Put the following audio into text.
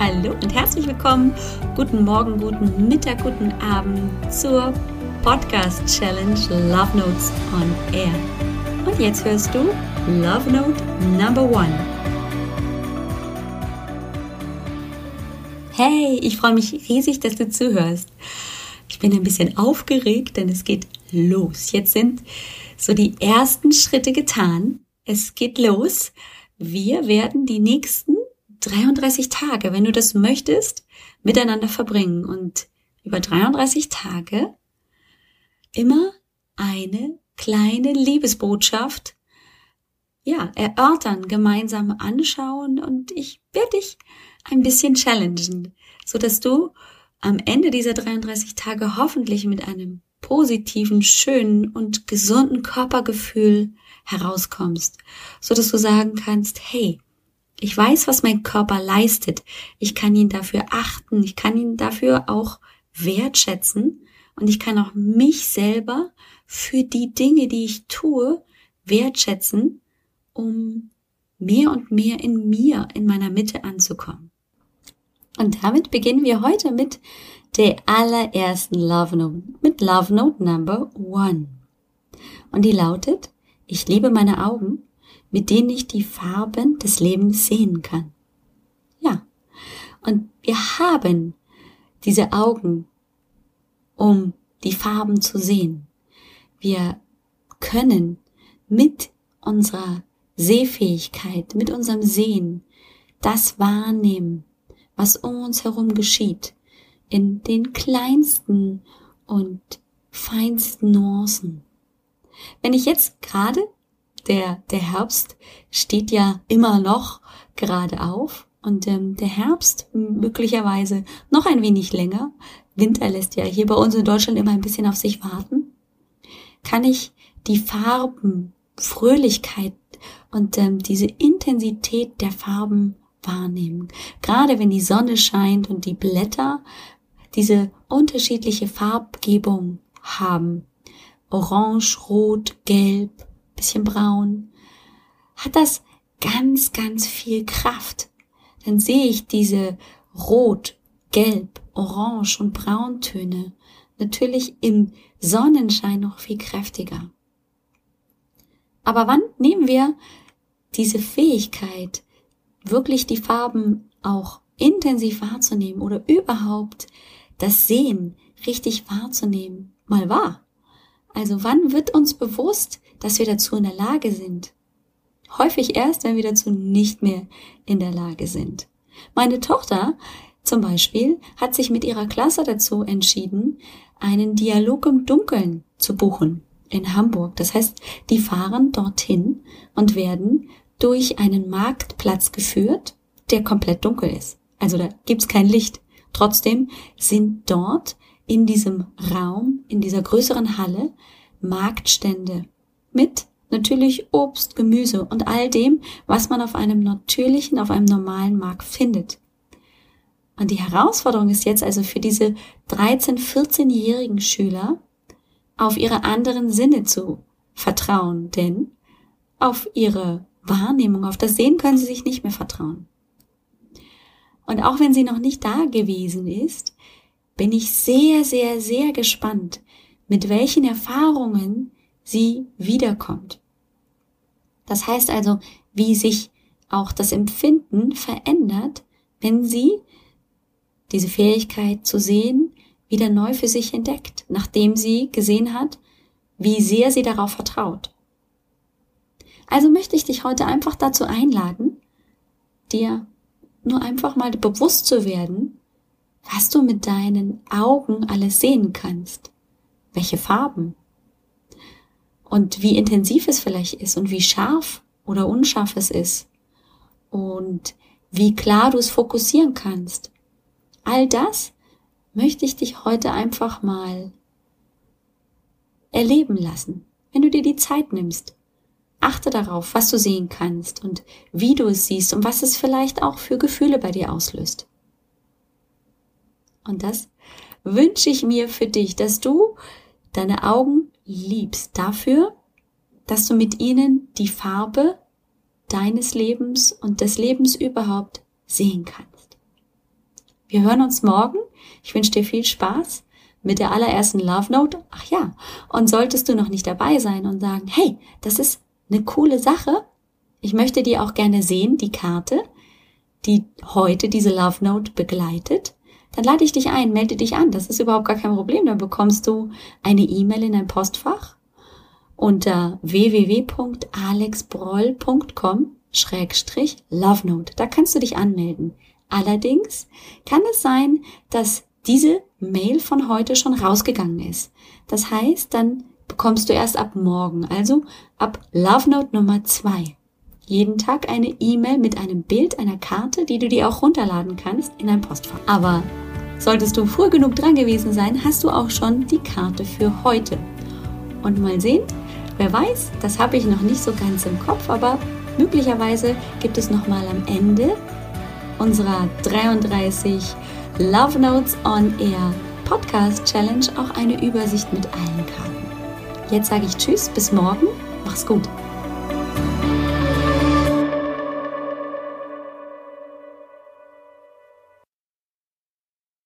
Hallo und herzlich willkommen. Guten Morgen, guten Mittag, guten Abend zur Podcast Challenge Love Notes on Air. Und jetzt hörst du Love Note Number One. Hey, ich freue mich riesig, dass du zuhörst. Ich bin ein bisschen aufgeregt, denn es geht los. Jetzt sind so die ersten Schritte getan. Es geht los. Wir werden die nächsten 33 Tage, wenn du das möchtest, miteinander verbringen. Und über 33 Tage immer eine kleine Liebesbotschaft ja, erörtern, gemeinsam anschauen. Und ich werde dich ein bisschen challengen, so dass du am Ende dieser 33 Tage hoffentlich mit einem positiven, schönen und gesunden Körpergefühl herauskommst, so dass du sagen kannst, hey, ich weiß, was mein Körper leistet. Ich kann ihn dafür achten. Ich kann ihn dafür auch wertschätzen. Und ich kann auch mich selber für die Dinge, die ich tue, wertschätzen, um mehr und mehr in mir, in meiner Mitte anzukommen. Und damit beginnen wir heute mit der allerersten Love Note, mit Love Note Number One. Und die lautet, ich liebe meine Augen mit denen ich die Farben des Lebens sehen kann. Ja. Und wir haben diese Augen, um die Farben zu sehen. Wir können mit unserer Sehfähigkeit, mit unserem Sehen das wahrnehmen, was um uns herum geschieht, in den kleinsten und feinsten Nuancen. Wenn ich jetzt gerade der, der Herbst steht ja immer noch gerade auf und ähm, der Herbst möglicherweise noch ein wenig länger. Winter lässt ja hier bei uns in Deutschland immer ein bisschen auf sich warten. Kann ich die Farben, Fröhlichkeit und ähm, diese Intensität der Farben wahrnehmen. Gerade wenn die Sonne scheint und die Blätter diese unterschiedliche Farbgebung haben. Orange, Rot, Gelb, bisschen braun, hat das ganz, ganz viel Kraft. Dann sehe ich diese Rot, Gelb, Orange und Brauntöne natürlich im Sonnenschein noch viel kräftiger. Aber wann nehmen wir diese Fähigkeit, wirklich die Farben auch intensiv wahrzunehmen oder überhaupt das Sehen richtig wahrzunehmen, mal wahr? Also wann wird uns bewusst, dass wir dazu in der Lage sind? Häufig erst, wenn wir dazu nicht mehr in der Lage sind. Meine Tochter zum Beispiel hat sich mit ihrer Klasse dazu entschieden, einen Dialog im Dunkeln zu buchen in Hamburg. Das heißt, die fahren dorthin und werden durch einen Marktplatz geführt, der komplett dunkel ist. Also da gibt's kein Licht. Trotzdem sind dort in diesem Raum, in dieser größeren Halle, Marktstände mit natürlich Obst, Gemüse und all dem, was man auf einem natürlichen, auf einem normalen Markt findet. Und die Herausforderung ist jetzt also für diese 13-, 14-jährigen Schüler, auf ihre anderen Sinne zu vertrauen, denn auf ihre Wahrnehmung, auf das Sehen können sie sich nicht mehr vertrauen. Und auch wenn sie noch nicht da gewesen ist, bin ich sehr, sehr, sehr gespannt, mit welchen Erfahrungen sie wiederkommt. Das heißt also, wie sich auch das Empfinden verändert, wenn sie diese Fähigkeit zu sehen wieder neu für sich entdeckt, nachdem sie gesehen hat, wie sehr sie darauf vertraut. Also möchte ich dich heute einfach dazu einladen, dir nur einfach mal bewusst zu werden, was du mit deinen Augen alles sehen kannst. Welche Farben? Und wie intensiv es vielleicht ist und wie scharf oder unscharf es ist. Und wie klar du es fokussieren kannst. All das möchte ich dich heute einfach mal erleben lassen, wenn du dir die Zeit nimmst. Achte darauf, was du sehen kannst und wie du es siehst und was es vielleicht auch für Gefühle bei dir auslöst. Und das wünsche ich mir für dich, dass du deine Augen liebst dafür, dass du mit ihnen die Farbe deines Lebens und des Lebens überhaupt sehen kannst. Wir hören uns morgen. Ich wünsche dir viel Spaß mit der allerersten Love Note. Ach ja, und solltest du noch nicht dabei sein und sagen, hey, das ist eine coole Sache. Ich möchte die auch gerne sehen, die Karte, die heute diese Love Note begleitet. Dann lade ich dich ein, melde dich an. Das ist überhaupt gar kein Problem. Dann bekommst du eine E-Mail in dein Postfach unter www.alexbroll.com Schrägstrich Love Note. Da kannst du dich anmelden. Allerdings kann es sein, dass diese Mail von heute schon rausgegangen ist. Das heißt, dann bekommst du erst ab morgen, also ab Love Note Nummer zwei, jeden Tag eine E-Mail mit einem Bild einer Karte, die du dir auch runterladen kannst in dein Postfach. Aber solltest du früh genug dran gewesen sein, hast du auch schon die Karte für heute. Und mal sehen, wer weiß, das habe ich noch nicht so ganz im Kopf, aber möglicherweise gibt es noch mal am Ende unserer 33 Love Notes on Air Podcast Challenge auch eine Übersicht mit allen Karten. Jetzt sage ich Tschüss, bis morgen, mach's gut.